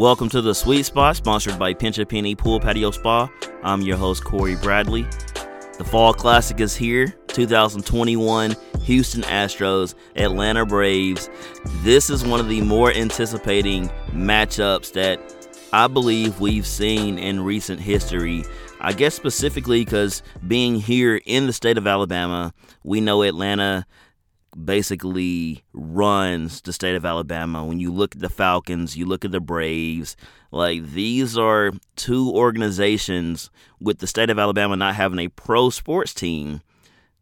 Welcome to the Sweet Spot, sponsored by Pinch a Penny Pool Patio Spa. I'm your host, Cory Bradley. The Fall Classic is here, 2021 Houston Astros, Atlanta Braves. This is one of the more anticipating matchups that I believe we've seen in recent history. I guess specifically because being here in the state of Alabama, we know Atlanta basically runs the state of Alabama. When you look at the Falcons, you look at the Braves, like these are two organizations with the state of Alabama not having a pro sports team.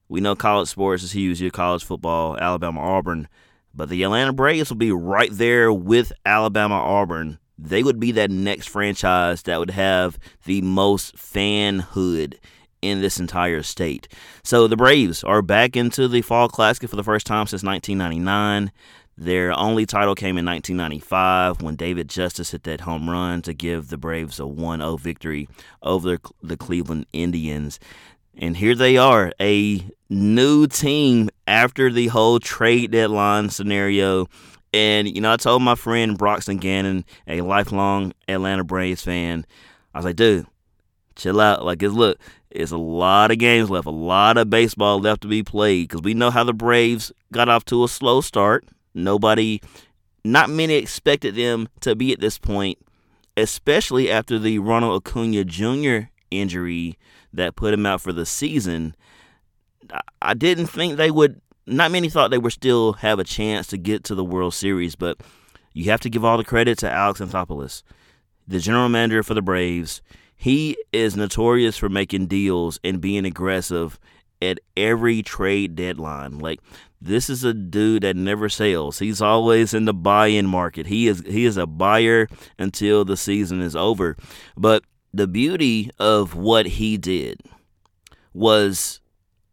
We know college sports is huge, your college football, Alabama, Auburn, but the Atlanta Braves will be right there with Alabama, Auburn. They would be that next franchise that would have the most fanhood in this entire state. So the Braves are back into the Fall Classic for the first time since 1999. Their only title came in 1995 when David Justice hit that home run to give the Braves a 1 0 victory over the Cleveland Indians. And here they are, a new team after the whole trade deadline scenario. And, you know, I told my friend Broxton Gannon, a lifelong Atlanta Braves fan, I was like, dude, chill out. Like, look, it's a lot of games left, a lot of baseball left to be played because we know how the Braves got off to a slow start. Nobody, not many expected them to be at this point, especially after the Ronald Acuna Jr. injury that put him out for the season. I didn't think they would, not many thought they would still have a chance to get to the World Series, but you have to give all the credit to Alex Anthopoulos, the general manager for the Braves he is notorious for making deals and being aggressive at every trade deadline. Like this is a dude that never sells. He's always in the buy-in market. He is he is a buyer until the season is over. But the beauty of what he did was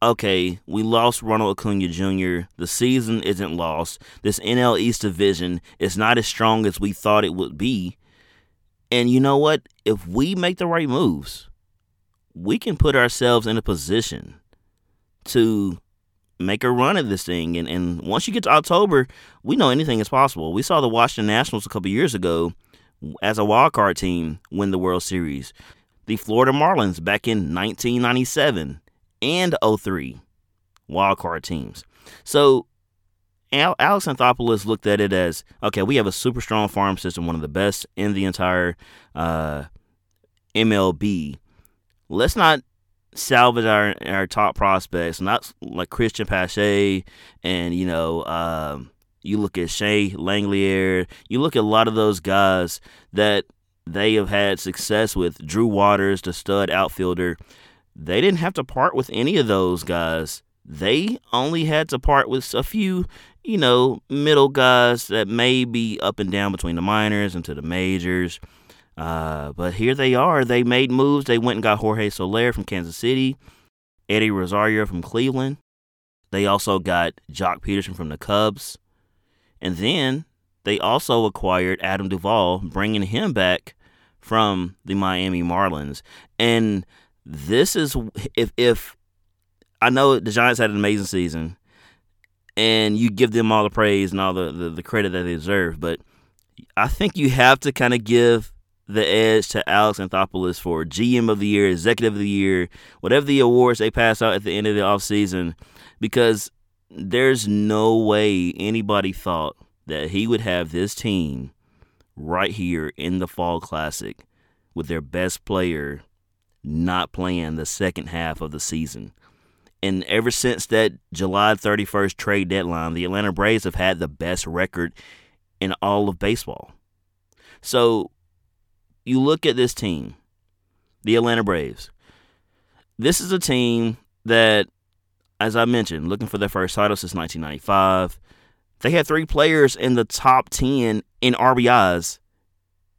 okay, we lost Ronald Acuna Jr. The season isn't lost. This NL East division is not as strong as we thought it would be. And you know what? If we make the right moves, we can put ourselves in a position to make a run at this thing. And, and once you get to October, we know anything is possible. We saw the Washington Nationals a couple years ago as a wild card team win the World Series. The Florida Marlins back in 1997 and 03 wild card teams. So Al- Alex Anthopoulos looked at it as okay, we have a super strong farm system, one of the best in the entire uh, MLB. Let's not salvage our our top prospects, not like Cristian Pache and you know. Um, you look at Shea Langlier. you look at a lot of those guys that they have had success with. Drew Waters, the stud outfielder, they didn't have to part with any of those guys. They only had to part with a few you know, middle guys that may be up and down between the minors and to the majors. Uh, but here they are. They made moves. They went and got Jorge Soler from Kansas City, Eddie Rosario from Cleveland. They also got Joc Pederson from the Cubs. And then they also acquired Adam Duvall, bringing him back from the Miami Marlins. And this is if if I know the Giants had an amazing season and you give them all the praise and all the, the, the credit that they deserve. But I think you have to kind of give the edge to Alex Anthopoulos for GM of the Year, Executive of the Year, whatever the awards they pass out at the end of the offseason, because there's no way anybody thought that he would have this team right here in the Fall Classic with their best player not playing the second half of the season. And ever since that July 31st trade deadline, the Atlanta Braves have had the best record in all of baseball. So you look at this team, the Atlanta Braves. This is a team that, as I mentioned, looking for their first title since 1995. They had three players in the top 10 in RBIs,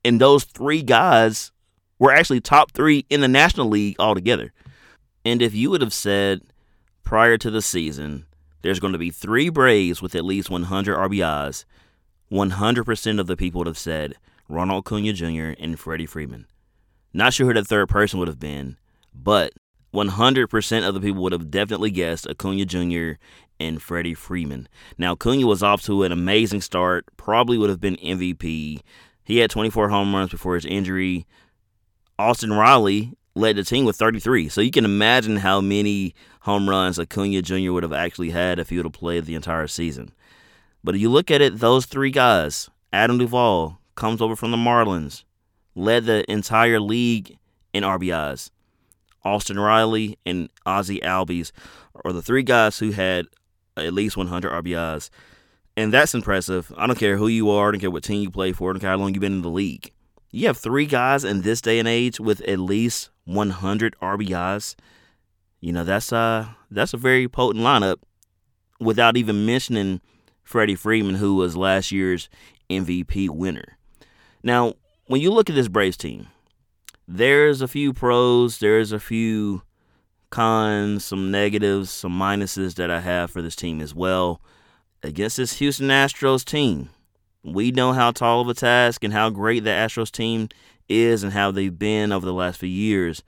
and those three guys were actually top three in the National League altogether. And if you would have said prior to the season, there's going to be three Braves with at least 100 RBIs. 100% of the people would have said Ronald Acuna Jr. and Freddie Freeman. Not sure who the third person would have been, but 100% of the people would have definitely guessed Acuna Jr. and Freddie Freeman. Now, Acuna was off to an amazing start, probably would have been MVP, He had 24 home runs before his injury. Austin Riley led the team with 33. So you can imagine how many home runs Acuna Jr. would have actually had if he would have played the entire season. But if you look at it, those three guys, Adam Duvall comes over from the Marlins, led the entire league in RBIs. Austin Riley and Ozzie Albies are the three guys who had at least 100 RBIs. And that's impressive. I don't care who you are, I don't care what team you play for, I don't care how long you've been in the league. You have three guys in this day and age with at least 100 RBIs. You know, that's uh that's a very potent lineup without even mentioning Freddie Freeman, who was last year's MVP winner. Now, when you look at this Braves team, there's a few pros, there's a few cons, some negatives, some minuses that I have for this team as well. Against this Houston Astros team, we know how tall of a task and how great the Astros team is and how they've been over the last few years.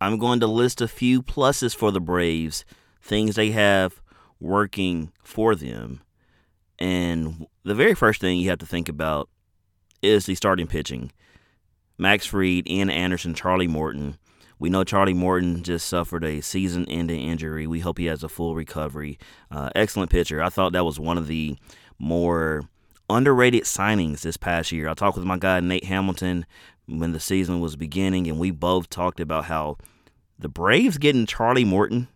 I'm going to list a few pluses for the Braves, things they have working for them. And the very first thing you have to think about is the starting pitching. Max Fried, Ian Anderson, Charlie Morton. We know Charlie Morton just suffered a season ending injury. We hope he has a full recovery. Uh, excellent pitcher. I thought that was one of the more underrated signings this past year. I talked with my guy, Nate Hamilton, when the season was beginning, and we both talked about how the Braves getting Charlie Morton,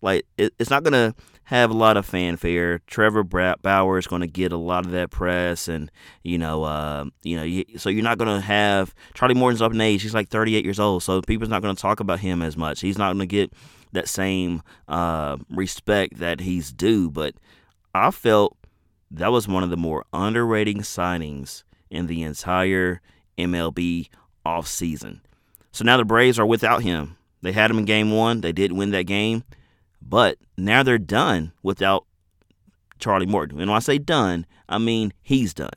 like, it, it's not to have a lot of fanfare. Trevor Bauer is going to get a lot of that press, and you know, uh, you know, so you're not going to have Charlie Morton's up in age. He's like 38 years old, so people's not going to talk about him as much. He's not going to get that same uh, respect that he's due. But I felt that was one of the more underrated signings in the entire MLB offseason. So now the Braves are without him. They had him in game one. They did win that game. But now they're done without Charlie Morton. And when I say done, I mean he's done.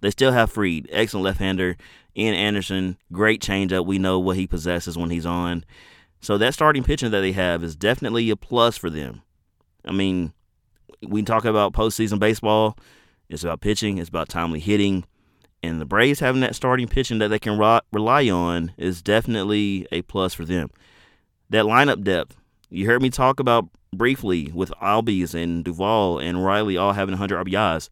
They still have Fried, excellent left-hander. Ian Anderson, great changeup. We know what he possesses when he's on. So that starting pitching that they have is definitely a plus for them. I mean, we talk about postseason baseball. It's about pitching. It's about timely hitting. And the Braves having that starting pitching that they can rely on is definitely a plus for them. That lineup depth, you heard me talk about briefly with Albies and Duvall and Riley all having 100 RBIs.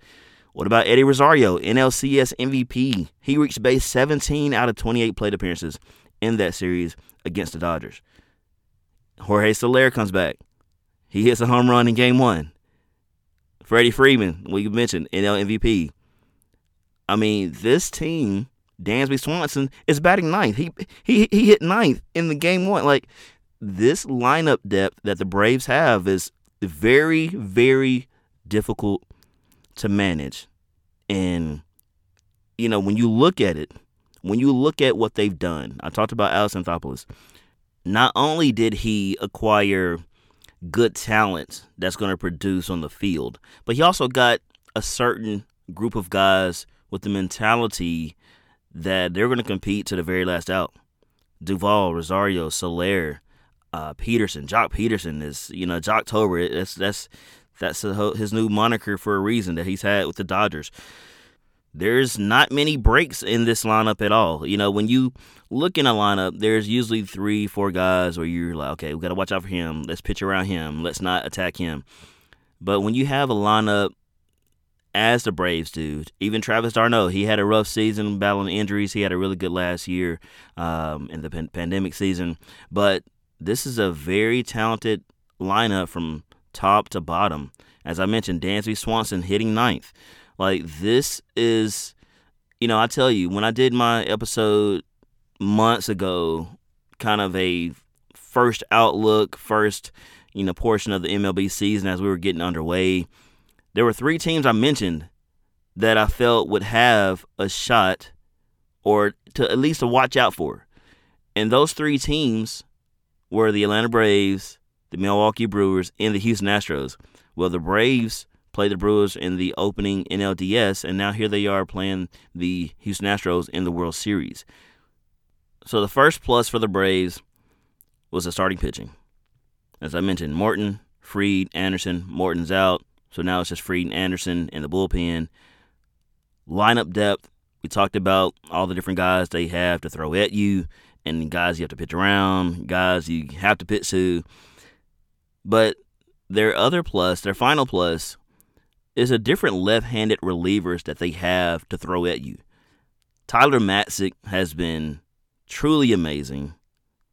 What about Eddie Rosario, NLCS MVP? He reached base 17 out of 28 plate appearances in that series against the Dodgers. Jorge Soler comes back. He hits a home run in game one. Freddie Freeman, we mentioned, NL MVP. I mean, this team, Dansby Swanson, is batting ninth. He he he hit ninth in the game one. Like this lineup depth that the Braves have is very, very difficult to manage. And, you know, when you look at it, when you look at what they've done, I talked about Alex Anthopoulos. Not only did he acquire good talent that's going to produce on the field, but he also got a certain group of guys with the mentality that they're going to compete to the very last out. Duvall, Rosario, Soler, uh, Pederson. Joc Pederson is, you know, Joctober. That's that's that's his new moniker for a reason that he's had with the Dodgers. There's not many breaks in this lineup at all. You know, when you look in a lineup, there's usually three, four guys where you're like, okay, we got to watch out for him. Let's pitch around him. Let's not attack him. But when you have a lineup as the Braves do, even Travis d'Arnaud, he had a rough season battling injuries. He had a really good last year um, in the pan- pandemic season. But this is a very talented lineup from top to bottom. As I mentioned, Dansby Swanson hitting ninth. Like this is, you know, I tell you, when I did my episode months ago, kind of a first outlook, first, you know, portion of the MLB season as we were getting underway, there were three teams I mentioned that I felt would have a shot or to at least to watch out for. And those three teams were the Atlanta Braves, the Milwaukee Brewers, and the Houston Astros. Well, the Braves played the Brewers in the opening NLDS, and now here they are playing the Houston Astros in the World Series. So the first plus for the Braves was the starting pitching. As I mentioned, Morton, Fried, Anderson. Morton's out, so now it's just Fried and Anderson in the bullpen. Lineup depth We talked about all the different guys they have to throw at you, and guys you have to pitch around, guys you have to pitch to. But their other plus, their final plus, is a different left-handed relievers that they have to throw at you. Tyler Matzek has been truly amazing.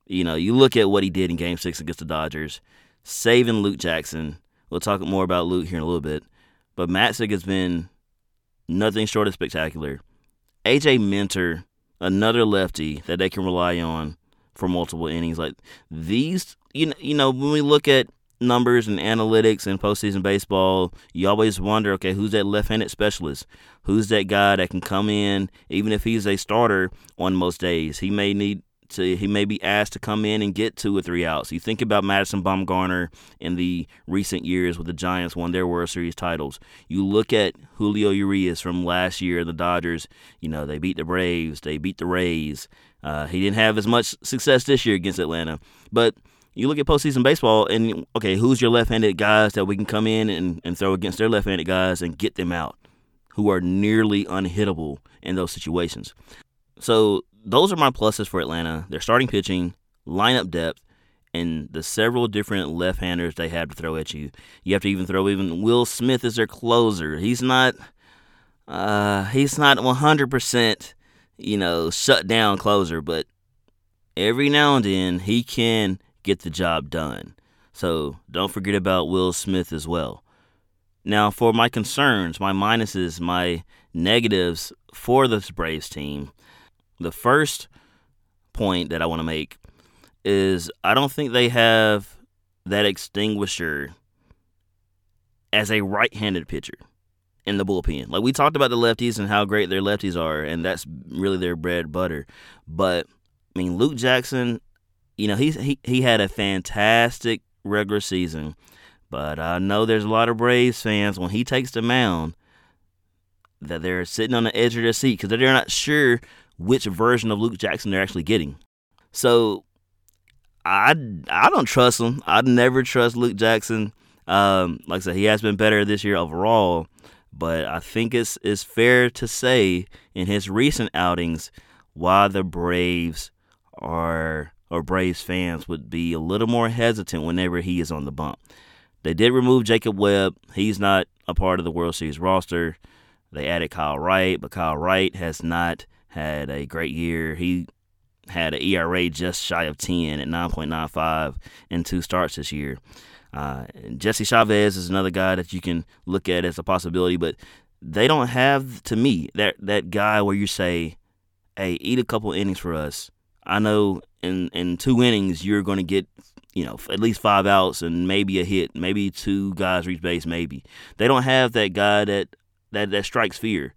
You know, you look at what he did in Game Six against the Dodgers, saving Luke Jackson. We'll talk more about Luke here in a little bit, but Matzek has been nothing short of spectacular. AJ Minter, another lefty that they can rely on for multiple innings. Like these, you know, you know, when we look at numbers and analytics and postseason baseball, you always wonder, okay, who's that left-handed specialist? Who's that guy that can come in, even if he's a starter on most days? He may need to, he may be asked to come in and get two or three outs. You think about Madison Bumgarner in the recent years with the Giants won their World Series titles. You look at Julio Urias from last year, the Dodgers. You know they beat the Braves, they beat the Rays. Uh, he didn't have as much success this year against Atlanta, but you look at postseason baseball and okay, who's your left-handed guys that we can come in and, and throw against their left-handed guys and get them out, who are nearly unhittable in those situations. So those are my pluses for Atlanta. Their starting pitching, lineup depth, and the several different left-handers they have to throw at you. You have to even throw even Will Smith as their closer. He's not uh, he's not 100%, you know, shut down closer, but every now and then he can get the job done. So don't forget about Will Smith as well. Now, for my concerns, my minuses, my negatives for this Braves team, the first point that I want to make is I don't think they have that extinguisher as a right handed pitcher in the bullpen. Like we talked about the lefties and how great their lefties are, and that's really their bread butter. But I mean, Luke Jackson you know, he's, he he had a fantastic regular season, but I know there's a lot of Braves fans when he takes the mound that they're sitting on the edge of their seat because they're not sure which version of Luke Jackson they're actually getting. So I I don't trust him. I'd never trust Luke Jackson. Um, like I said, he has been better this year overall, but I think it's it's fair to say in his recent outings why the Braves are or Braves fans would be a little more hesitant whenever he is on the bump. They did remove Jacob Webb. He's not a part of the World Series roster. They added Kyle Wright, but Kyle Wright has not had a great year. He had an ERA just shy of 10 at 9.95 in two starts this year. Uh, Jesse Chavez is another guy that you can look at as a possibility, but they don't have, to me, that, that guy where you say, hey, eat a couple innings for us. I know in in two innings you're going to get you know at least five outs and maybe a hit, maybe two guys reach base, maybe they don't have that guy that that that strikes fear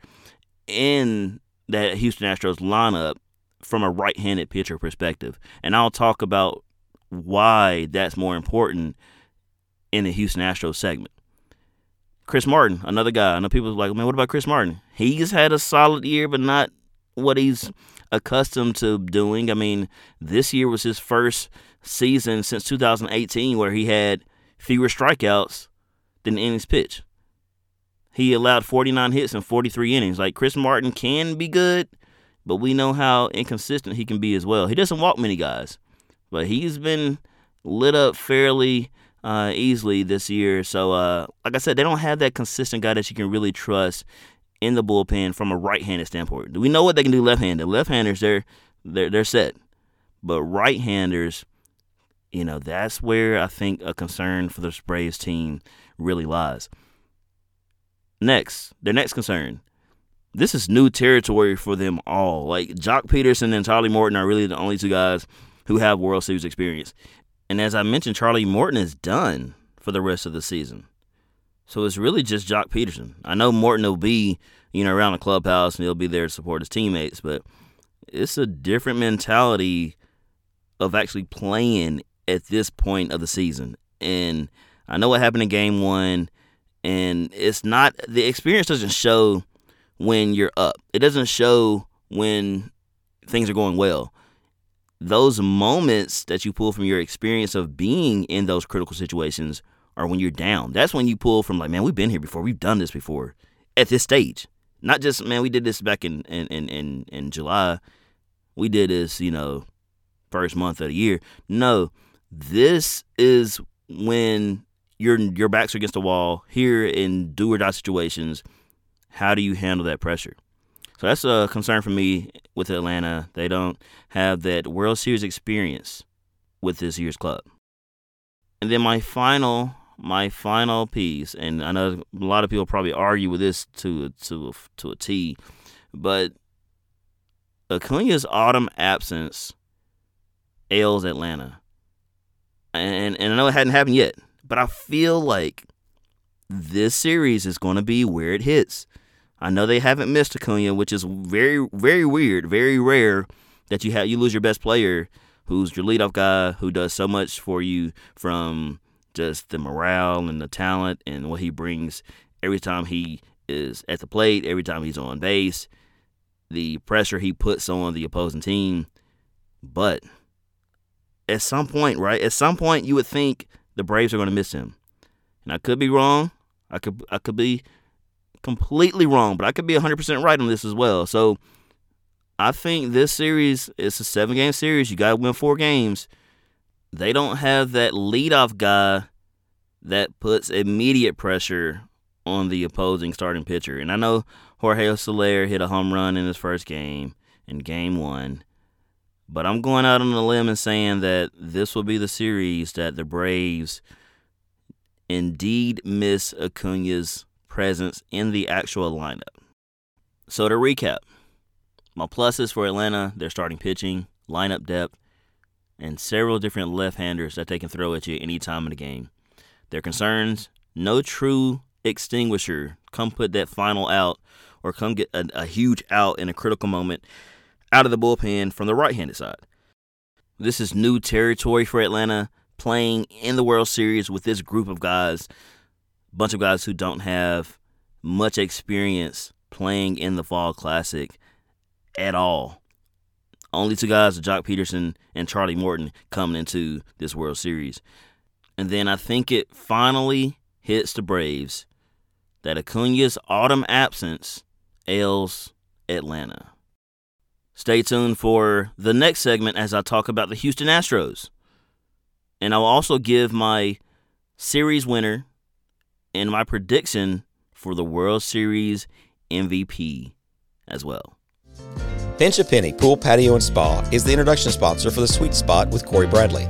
in that Houston Astros lineup from a right-handed pitcher perspective, and I'll talk about why that's more important in the Houston Astros segment. Chris Martin, another guy. I know people are like, man, what about Chris Martin? He's had a solid year, but not what he's accustomed to doing. I mean, this year was his first season since 2018 where he had fewer strikeouts than innings pitched. He allowed 49 hits in 43 innings. Like Chris Martin can be good, but we know how inconsistent he can be as well. He doesn't walk many guys, but he's been lit up fairly uh, easily this year. So, uh, like I said, they don't have that consistent guy that you can really trust in the bullpen from a right-handed standpoint. Do we know what they can do left-handed. Left-handers, they're they're they're set, but right-handers, you know, that's where I think a concern for the Braves team really lies. Next, their next concern. This is new territory for them all. Like Joc Pederson and Charlie Morton are really the only two guys who have World Series experience. And as I mentioned, Charlie Morton is done for the rest of the season. So it's really just Joc Pederson. I know Morton will be, you know, around the clubhouse and he'll be there to support his teammates, but it's a different mentality of actually playing at this point of the season. And I know what happened in game one, and it's not the experience doesn't show when you're up. It doesn't show when things are going well. Those moments that you pull from your experience of being in those critical situations or when you're down. That's when you pull from like, man, we've been here before. We've done this before at this stage. not just man, we did this back in in in in, in July. We did this, you know, first month of the year. No, this is when your your backs are against the wall here in do or die situations. How do you handle that pressure? So that's a concern for me with Atlanta. They don't have that World Series experience with this year's club. And then my final my final piece, and I know a lot of people probably argue with this to to to a T, but Acuna's autumn absence ails Atlanta, and and I know it hadn't happened yet, but I feel like this series is going to be where it hits. I know they haven't missed Acuna, which is very very weird, very rare that you have you lose your best player, who's your leadoff guy, who does so much for you from just the morale and the talent and what he brings every time he is at the plate, every time he's on base, the pressure he puts on the opposing team. But at some point, right? At some point, you would think the Braves are going to miss him, and I could be wrong. I could I could be completely wrong, but I could be 100% right on this as well. So I think this series is a seven game series. You got to win four games they don't have that leadoff guy that puts immediate pressure on the opposing starting pitcher. And I know Jorge Soler hit a home run in his first game, in game one. But I'm going out on a limb and saying that this will be the series that the Braves indeed miss Acuna's presence in the actual lineup. So to recap, my pluses for Atlanta, their starting pitching, lineup depth, and several different left-handers that they can throw at you any time in the game. Their concerns: no true extinguisher. Come put that final out, or come get a, a huge out in a critical moment out of the bullpen from the right-handed side. This is new territory for Atlanta, playing in the World Series with this group of guys, bunch of guys who don't have much experience playing in the Fall Classic at all. Only two guys, Joc Pederson and Charlie Morton, coming into this World Series. And then I think it finally hits the Braves that Acuna's autumn absence ails Atlanta. Stay tuned for the next segment as I talk about the Houston Astros. And I'll also give my series winner and my prediction for the World Series MVP as well. Pinch a Penny Pool, Patio, and Spa is the introduction sponsor for the Sweet Spot with Cory Bradley.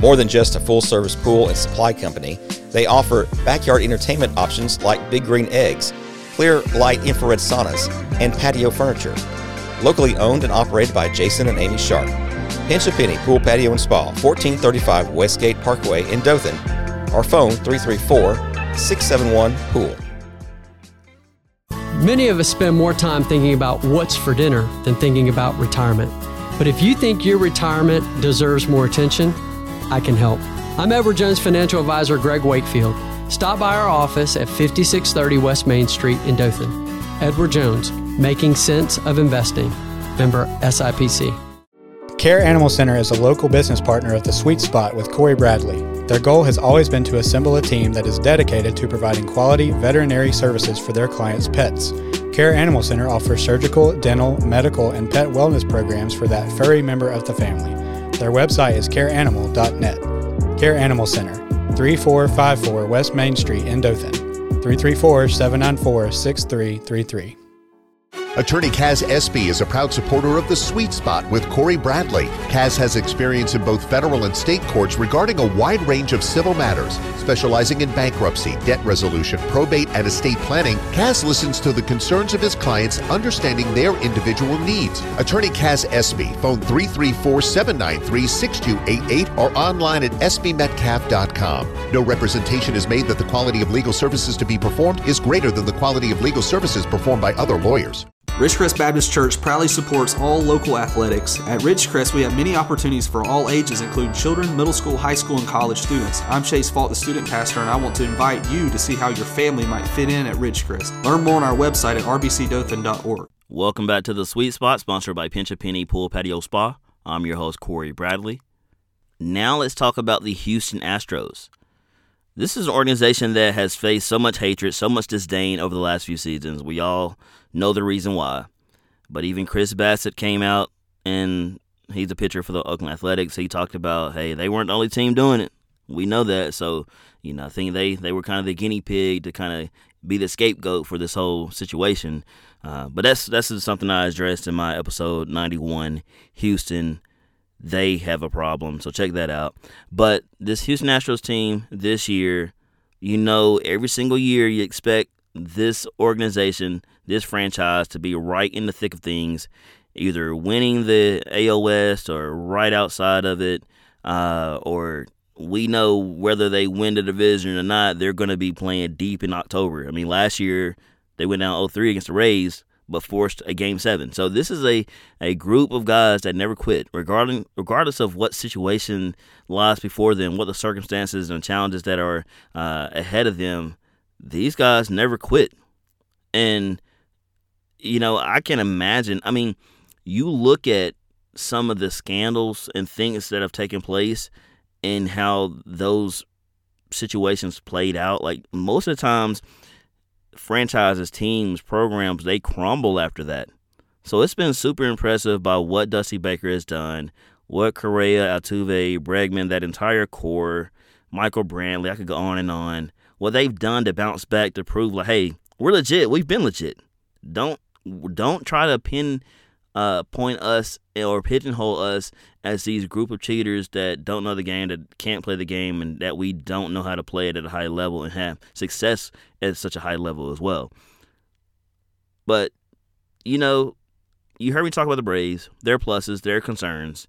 More than just a full service pool and supply company, they offer backyard entertainment options like Big Green Eggs, clear light infrared saunas, and patio furniture. Locally owned and operated by Jason and Amy Sharp. Pinch a Penny Pool, Patio, and Spa, 1435 Westgate Parkway in Dothan. Our phone 334 671 Pool. Many of us spend more time thinking about what's for dinner than thinking about retirement. But if you think your retirement deserves more attention, I can help. I'm Edward Jones financial advisor Greg Wakefield. Stop by our office at 5630 West Main Street in Dothan. Edward Jones, making sense of investing. Member SIPC. Care Animal Center is a local business partner of the Sweet Spot with Cory Bradley. Their goal has always been to assemble a team that is dedicated to providing quality veterinary services for their clients' pets. Care Animal Center offers surgical, dental, medical, and pet wellness programs for that furry member of the family. Their website is careanimal.net. Care Animal Center, 3454 West Main Street in Dothan, 334 794 6333. Attorney Kaz Espy is a proud supporter of the Sweet Spot with Cory Bradley. Kaz has experience in both federal and state courts regarding a wide range of civil matters, specializing in bankruptcy, debt resolution, probate, and estate planning. Kaz listens to the concerns of his clients, understanding their individual needs. Attorney Kaz Espy, phone 334-793-6288 or online at espymetcalf.com. No representation is made that the quality of legal services to be performed is greater than the quality of legal services performed by other lawyers. Ridgecrest Baptist Church proudly supports all local athletics. At Ridgecrest, we have many opportunities for all ages, including children, middle school, high school, and college students. I'm Chase Fault, the student pastor, and I want to invite you to see how your family might fit in at Ridgecrest. Learn more on our website at rbcdothan.org. Welcome back to the Sweet Spot, sponsored by Pinch a Penny Pool Patio Spa. I'm your host, Cory Bradley. Now let's talk about the Houston Astros. This is an organization that has faced so much hatred, so much disdain over the last few seasons. We all know the reason why. But even Chris Bassitt came out and he's a pitcher for the Oakland Athletics. He talked about, hey, they weren't the only team doing it. We know that. So, you know, I think they, they were kind of the guinea pig to kind of be the scapegoat for this whole situation. Uh, but that's that's something I addressed in my episode 91, Houston. They have a problem, so check that out. But this Houston Astros team this year, you know, every single year you expect this organization, this franchise, to be right in the thick of things, either winning the AL West or right outside of it, uh, or we know whether they win the division or not, they're going to be playing deep in October. I mean, last year they went down 0-3 against the Rays, but forced a game seven. So this is a, a group of guys that never quit, regarding regardless of what situation lies before them, what the circumstances and challenges that are uh, ahead of them. These guys never quit, and you know I can imagine. I mean, you look at some of the scandals and things that have taken place and how those situations played out. Like most of the times, franchises, teams, programs, they crumble after that. So it's been super impressive by what Dusty Baker has done, what Correa, Altuve, Bregman, that entire core, Michael Brantley, I could go on and on. What they've done to bounce back to prove like, hey, we're legit. We've been legit. Don't don't try to pin uh, point us or pigeonhole us as these group of cheaters that don't know the game, that can't play the game, and that we don't know how to play it at a high level and have success at such a high level as well. But, you know, you heard me talk about the Braves, their pluses, their concerns.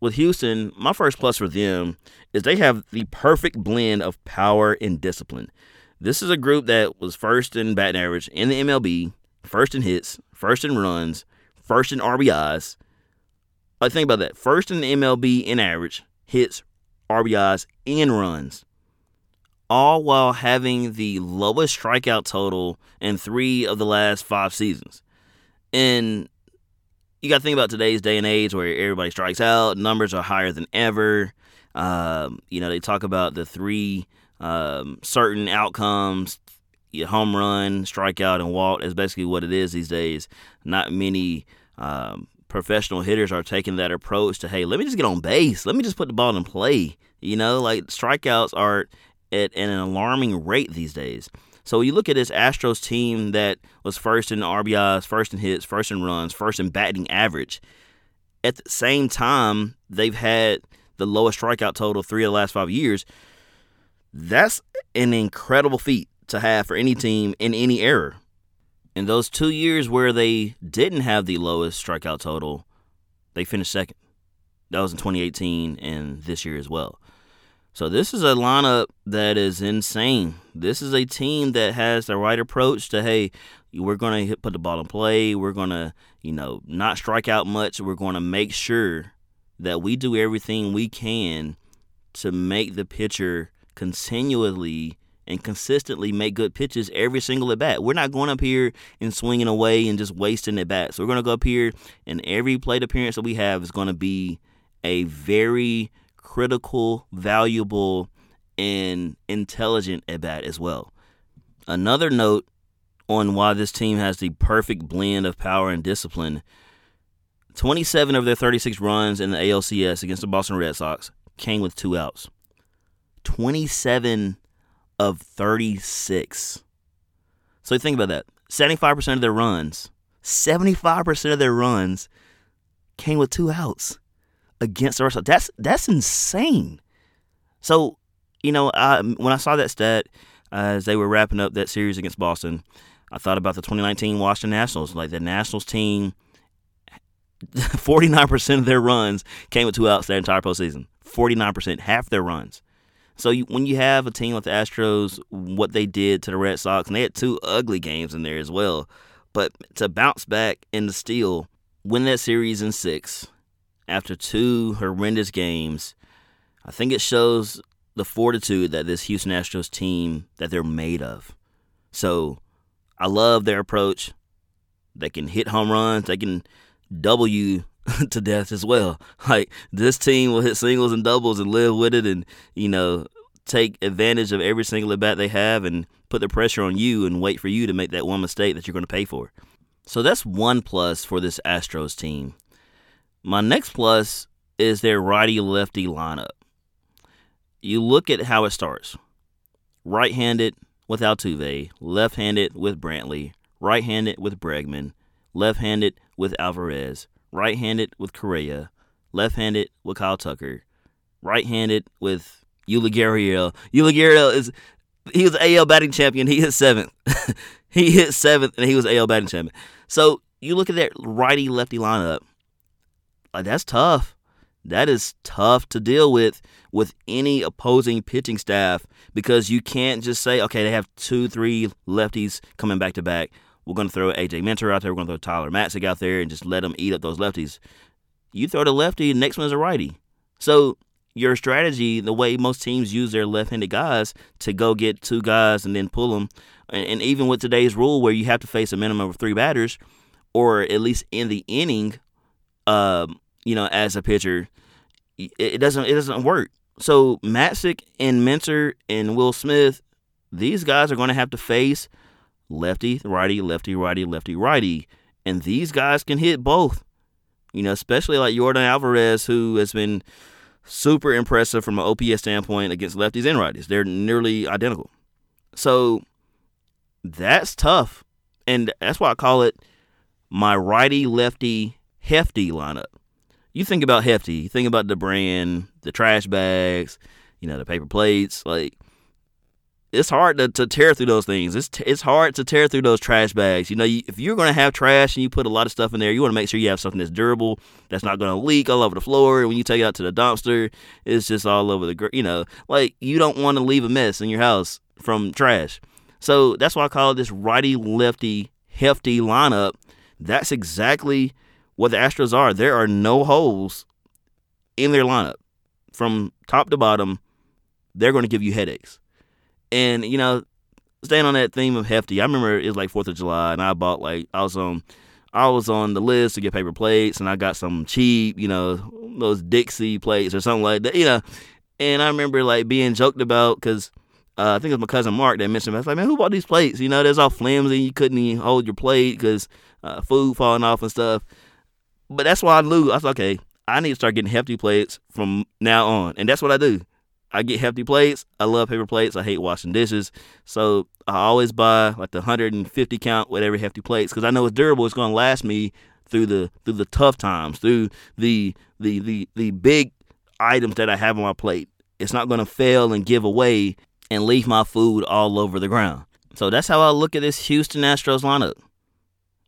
With Houston, my first plus for them is they have the perfect blend of power and discipline. This is a group that was first in batting average in the MLB, first in hits, first in runs, first in RBIs. Like think about that. First in the MLB in average, hits, RBIs, and runs. All while having the lowest strikeout total in three of the last five seasons. And you got to think about today's day and age where everybody strikes out, numbers are higher than ever. Um, you know, they talk about the three um, certain outcomes home run, strikeout, and walk is basically what it is these days. Not many um, professional hitters are taking that approach to, hey, let me just get on base. Let me just put the ball in play. You know, like strikeouts are at, an alarming rate these days. So you look at this Astros team that was first in RBIs, first in hits, first in runs, first in batting average. At the same time, they've had the lowest strikeout total three of the last five years. That's an incredible feat to have for any team in any era. In those two years where they didn't have the lowest strikeout total, they finished second. That was in 2018 and this year as well. So this is a lineup that is insane. This is a team that has the right approach to hey, we're going to put the ball in play. We're going to, you know, not strike out much. We're going to make sure that we do everything we can to make the pitcher continually and consistently make good pitches every single at bat. We're not going up here and swinging away and just wasting at bats. We're going to go up here, and every plate appearance that we have is going to be a very critical, valuable, and intelligent at bat as well. Another note on why this team has the perfect blend of power and discipline 27 of their 36 runs in the ALCS against the Boston Red Sox came with two outs. 27 of 36. So think about that. 75% of their runs, 75% of their runs came with two outs against the Sox. That's that's insane. So, you know, I, when I saw that stat uh, as they were wrapping up that series against Boston, I thought about the 2019 Washington Nationals. Like the Nationals team, 49% of their runs came with two outs that entire postseason. 49%, half their runs. So you, when you have a team like the Astros, what they did to the Red Sox, and they had two ugly games in there as well, but to bounce back in the steal, win that series in six after two horrendous games, I think it shows the fortitude that this Houston Astros team that they're made of. So I love their approach. They can hit home runs. They can double you to death as well. Like this team will hit singles and doubles and live with it, and you know take advantage of every single at bat they have and put the pressure on you and wait for you to make that one mistake that you're going to pay for. So that's one plus for this Astros team. My next plus is their righty lefty lineup. You look at how it starts right handed with Altuve, left handed with Brantley, right handed with Bregman, left handed with Alvarez, right handed with Correa, left handed with Kyle Tucker, right handed with. Yuli Gurriel is he was AL batting champion. He hit seventh. he hit seventh, and he was AL batting champion. So you look at that righty lefty lineup. Like that's tough. That is tough to deal with with any opposing pitching staff because you can't just say, okay, they have two, three lefties coming back to back. We're going to throw AJ Minter out there. We're going to throw Tyler Matzek out there and just let them eat up those lefties. You throw the lefty, the next one is a righty. So your strategy, the way most teams use their left-handed guys to go get two guys and then pull them, and, even with today's rule where you have to face a minimum of three batters, or at least in the inning, um, you know, as a pitcher, it doesn't it doesn't work. So Matzek and Minter and Will Smith, these guys are going to have to face lefty, righty, lefty, righty, lefty, righty, and these guys can hit both. You know, especially like Yordan Alvarez, who has been super impressive from an OPS standpoint against lefties and righties. They're nearly identical. So that's tough. And that's why I call it my righty lefty hefty lineup. You think about hefty, you think about the brand, the trash bags, you know, the paper plates, like it's hard to, to tear through those things. It's t- it's hard to tear through those trash bags. You know, you, if you're going to have trash and you put a lot of stuff in there, you want to make sure you have something that's durable, that's not going to leak all over the floor. When you take it out to the dumpster, it's just all over the you know, like you don't want to leave a mess in your house from trash. So that's why I call this righty lefty hefty lineup. That's exactly what the Astros are. There are no holes in their lineup from top to bottom. They're going to give you headaches. And you know, staying on that theme of hefty, I remember it was like Fourth of July, and I bought like I was on, I was on the list to get paper plates, and I got some cheap, you know, those Dixie plates or something like that, you know. And I remember like being joked about because uh, I think it was my cousin Mark that mentioned. I was like, man, who bought these plates? You know, there's all flimsy. You couldn't even hold your plate because uh, food falling off and stuff. But that's why I knew I was like, okay. I need to start getting hefty plates from now on, and that's what I do. I get hefty plates. I love paper plates. I hate washing dishes. So I always buy like the 150 count whatever hefty plates because I know it's durable. It's going to last me through the through the tough times, through the the the the big items that I have on my plate. It's not going to fail and give away and leave my food all over the ground. So that's how I look at this Houston Astros lineup.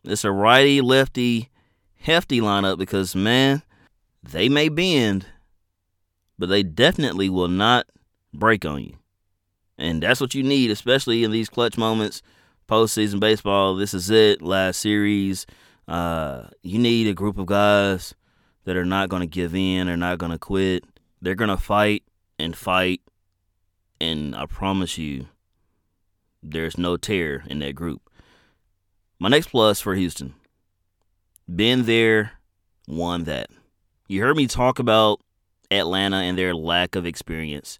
It's a righty lefty hefty lineup because man, they may bend, but they definitely will not break on you. And that's what you need, especially in these clutch moments, postseason baseball. This is it, last series. Uh, you need a group of guys that are not going to give in, are not going to quit. They're going to fight and fight. And I promise you, there's no tear in that group. My next plus for Houston been there, won that. You heard me talk about Atlanta and their lack of experience.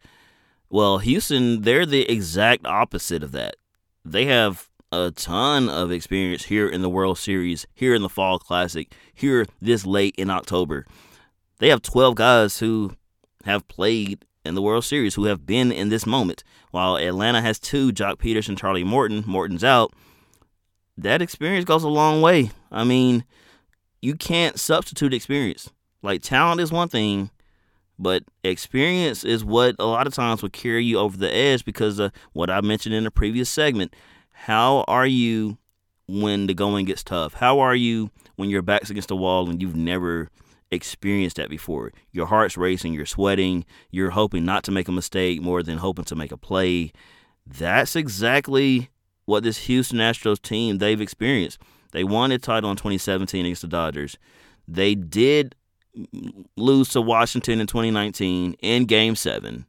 Well, Houston, they're the exact opposite of that. They have a ton of experience here in the World Series, here in the Fall Classic, here this late in October. They have 12 guys who have played in the World Series, who have been in this moment. While Atlanta has two, Joc Pederson and Charlie Morton. Morton's out. That experience goes a long way. I mean, you can't substitute experience. Like talent is one thing, but experience is what a lot of times will carry you over the edge because of what I mentioned in the previous segment. How are you when the going gets tough? How are you when your back's against the wall and you've never experienced that before? Your heart's racing, you're sweating, you're hoping not to make a mistake more than hoping to make a play. That's exactly what this Houston Astros team they've experienced. They won a title in 2017 against the Dodgers. They did lose to Washington in 2019 in Game 7.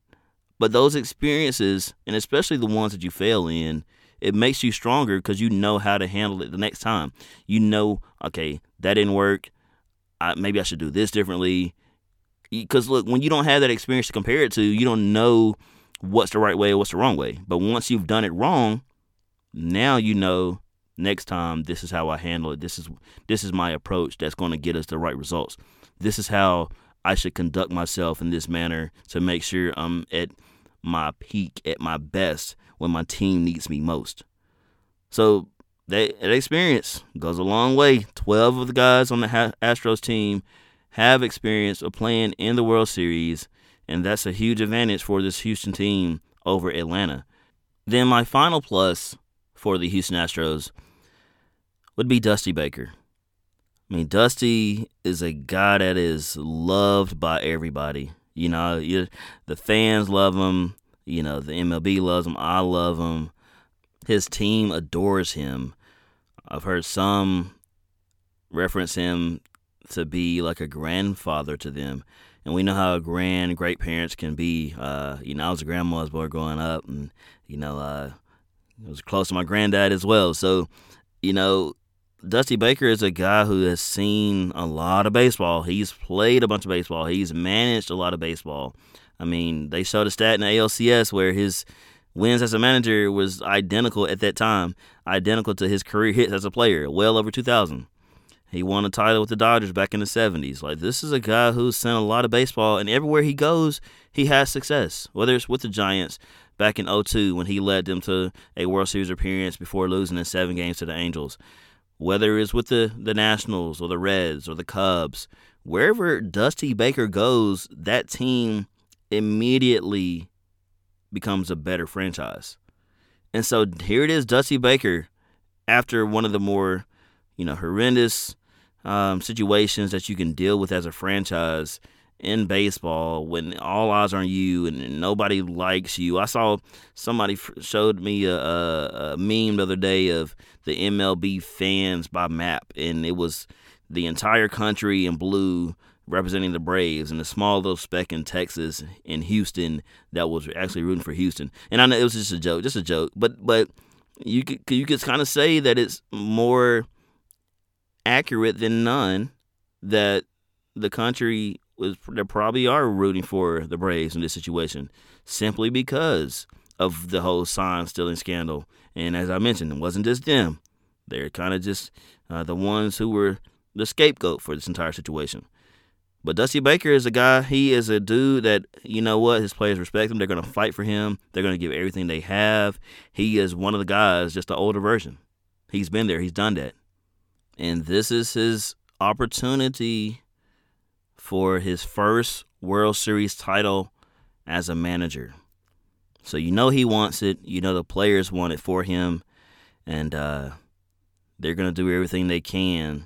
But those experiences, and especially the ones that you fail in, it makes you stronger because you know how to handle it the next time. You know, okay, that didn't work. I, maybe I should do this differently. Because look, when you don't have that experience to compare it to, you don't know what's the right way or what's the wrong way. But once you've done it wrong, now you know next time this is how I handle it. This is this is my approach that's going to get us the right results. This is how I should conduct myself in this manner to make sure I'm at my peak, at my best when my team needs me most. So that, that experience goes a long way. 12 of the guys on the Astros team have experience of playing in the World Series, and that's a huge advantage for this Houston team over Atlanta. Then my final plus for the Houston Astros would be Dusty Baker. I mean, Dusty is a guy that is loved by everybody. You know, the fans love him. You know, the MLB loves him. I love him. His team adores him. I've heard some reference him to be like a grandfather to them. And we know how grand great parents can be. Uh, you know, I was a grandma's boy growing up, and you know, uh, I was close to my granddad as well. So, you know, Dusty Baker is a guy who has seen a lot of baseball. He's played a bunch of baseball. He's managed a lot of baseball. I mean, they showed a stat in the ALCS where his wins as a manager was identical at that time, identical to his career hits as a player, well over 2,000. He won a title with the Dodgers back in the 70s. Like, this is a guy who's seen a lot of baseball, and everywhere he goes, he has success, whether it's with the Giants back in 02 when he led them to a World Series appearance before losing in seven games to the Angels whether it's with the, the Nationals or the Reds or the Cubs, wherever Dusty Baker goes, that team immediately becomes a better franchise. And so here it is, Dusty Baker, after one of the more, you know, horrendous um, situations that you can deal with as a franchise in baseball when all eyes are on you and nobody likes you. I saw somebody showed me a, a, a, meme the other day of the MLB fans by map, and it was the entire country in blue representing the Braves and a small little speck in Texas in Houston that was actually rooting for Houston. And I know it was just a joke, just a joke, but but you could you could kind of say that it's more accurate than none that the country was they probably are rooting for the Braves in this situation simply because of the whole sign stealing scandal. And as I mentioned, it wasn't just them; they're kind of just uh, the ones who were the scapegoat for this entire situation. But Dusty Baker is a guy. He is a dude that you know what his players respect him. They're going to fight for him. They're going to give everything they have. He is one of the guys, just the older version. He's been there. He's done that, and this is his opportunity for his first World Series title as a manager. So you know he wants it. You know the players want it for him, and uh, they're gonna do everything they can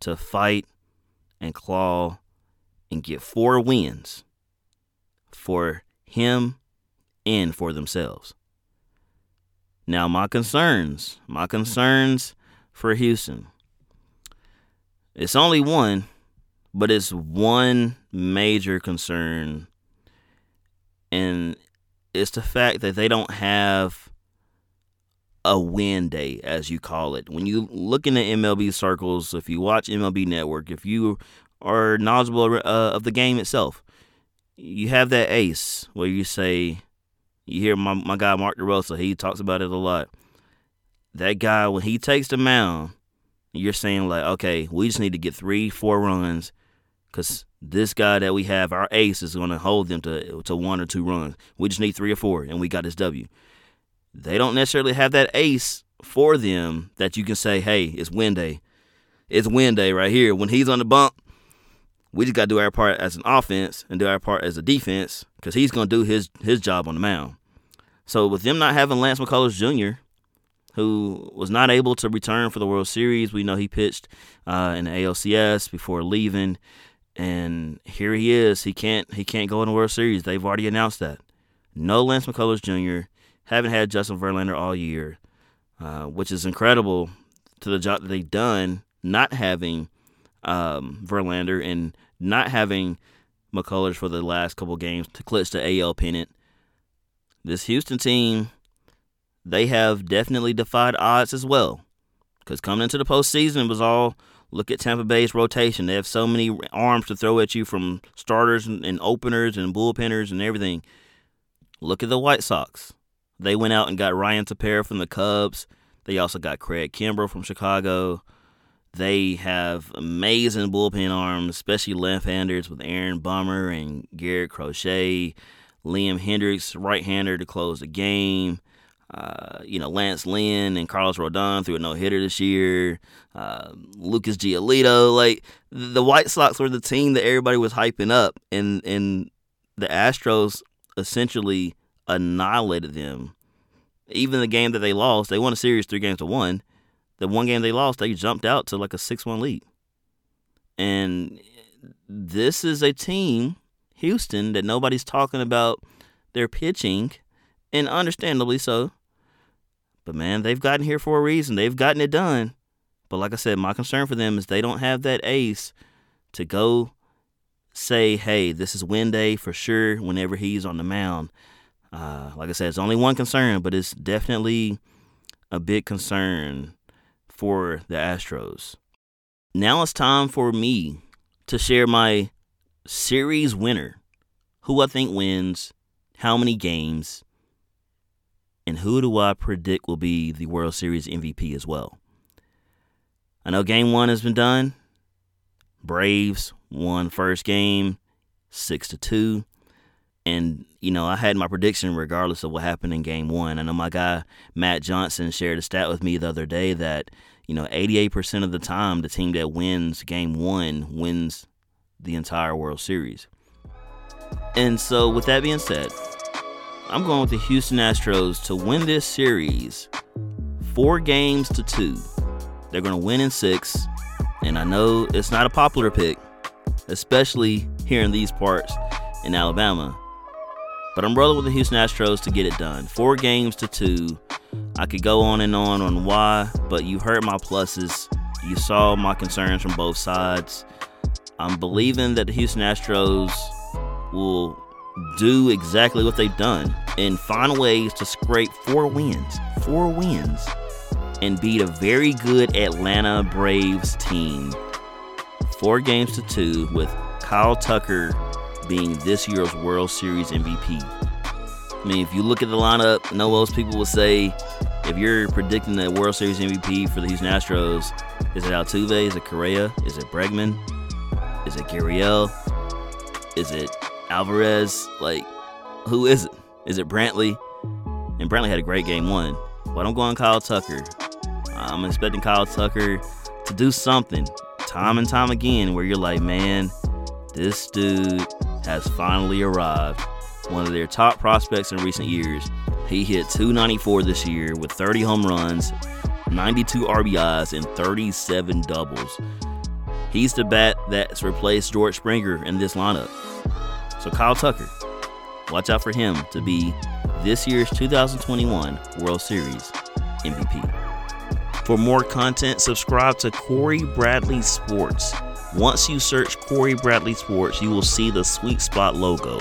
to fight and claw and get four wins for him and for themselves. Now my concerns, my concerns for Houston. It's only one but it's one major concern, and it's the fact that they don't have a win day, as you call it. When you look in the MLB circles, if you watch MLB Network, if you are knowledgeable uh, of the game itself, you have that ace where you say, you hear my, my guy Mark DeRosa, he talks about it a lot. That guy, when he takes the mound, you're saying like, okay, we just need to get three, four runs, because this guy that we have, our ace, is going to hold them to to one or two runs. We just need three or four, and we got this W. They don't necessarily have that ace for them that you can say, hey, it's win day. It's win day right here. When he's on the bump, we just got to do our part as an offense and do our part as a defense because he's going to do his his job on the mound. So with them not having Lance McCullers Jr., who was not able to return for the World Series. We know he pitched uh, in the ALCS before leaving, and here he is. He can't he can't go in the World Series. They've already announced that. No Lance McCullers Jr. Haven't had Justin Verlander all year, uh, which is incredible to the job that they've done. Not having um, Verlander and not having McCullers for the last couple games to clutch the AL pennant. This Houston team they have definitely defied odds as well. Because coming into the postseason, was all look at Tampa Bay's rotation. They have so many arms to throw at you from starters and, and openers and bullpenners and everything. Look at the White Sox. They went out and got Ryan Tepera from the Cubs. They also got Craig Kimbrel from Chicago. They have amazing bullpen arms, especially left-handers with Aaron Bummer and Garrett Crochet, Liam Hendriks, right-hander to close the game. Uh, you know, Lance Lynn and Carlos Rodon threw a no hitter this year. Uh, Lucas Giolito, like the White Sox were the team that everybody was hyping up, and and the Astros essentially annihilated them. Even the game that they lost, they won a series three games to one. The one game they lost, they jumped out to like a six-one lead. And this is a team, Houston, that nobody's talking about their pitching, and understandably so. But man, they've gotten here for a reason. They've gotten it done. But like I said, my concern for them is they don't have that ace to go say, hey, this is win day for sure whenever he's on the mound. Uh, like I said, it's only one concern, but it's definitely a big concern for the Astros. Now it's time for me to share my series winner, who I think wins, how many games, and who do I predict will be the World Series MVP as well? I know game one has been done. Braves won first game six to two. And, you know, I had my prediction regardless of what happened in game one. I know my guy Matt Johnson shared a stat with me the other day that, you know, 88% of the time the team that wins game one wins the entire World Series. And so, with that being said, I'm going with the Houston Astros to win this series four games to two. They're going to win in six. And I know it's not a popular pick, especially here in these parts in Alabama. But I'm rolling with the Houston Astros to get it done. Four games to two. I could go on and on on why, but you heard my pluses. You saw my concerns from both sides. I'm believing that the Houston Astros will do exactly what they've done and find ways to scrape four wins, four wins, and beat a very good Atlanta Braves team. Four games to two, with Kyle Tucker being this year's World Series MVP. I mean, if you look at the lineup, no most people will say if you're predicting the World Series MVP for the Houston Astros, is it Altuve? Is it Correa? Is it Bregman? Is it Gurriel? Is it Alvarez? Like, who is it? Is it Brantley? And Brantley had a great game one. But I'm going Kyle Tucker. I'm expecting Kyle Tucker to do something time and time again where you're like, man, this dude has finally arrived. One of their top prospects in recent years. He hit 294 this year with 30 home runs, 92 RBIs, and 37 doubles. He's the bat that's replaced George Springer in this lineup. So Kyle Tucker, watch out for him to be this year's 2021 World Series MVP. For more content, subscribe to Cory Bradley Sports. Once you search Cory Bradley Sports, you will see the Sweet Spot logo.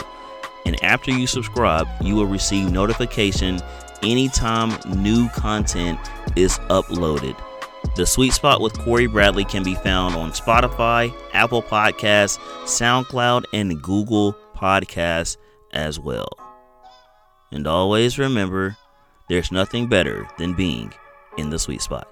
And after you subscribe, you will receive notification anytime new content is uploaded. The Sweet Spot with Cory Bradley can be found on Spotify, Apple Podcasts, SoundCloud, and Google Podcasts as well. And always remember there's nothing better than being in the sweet spot.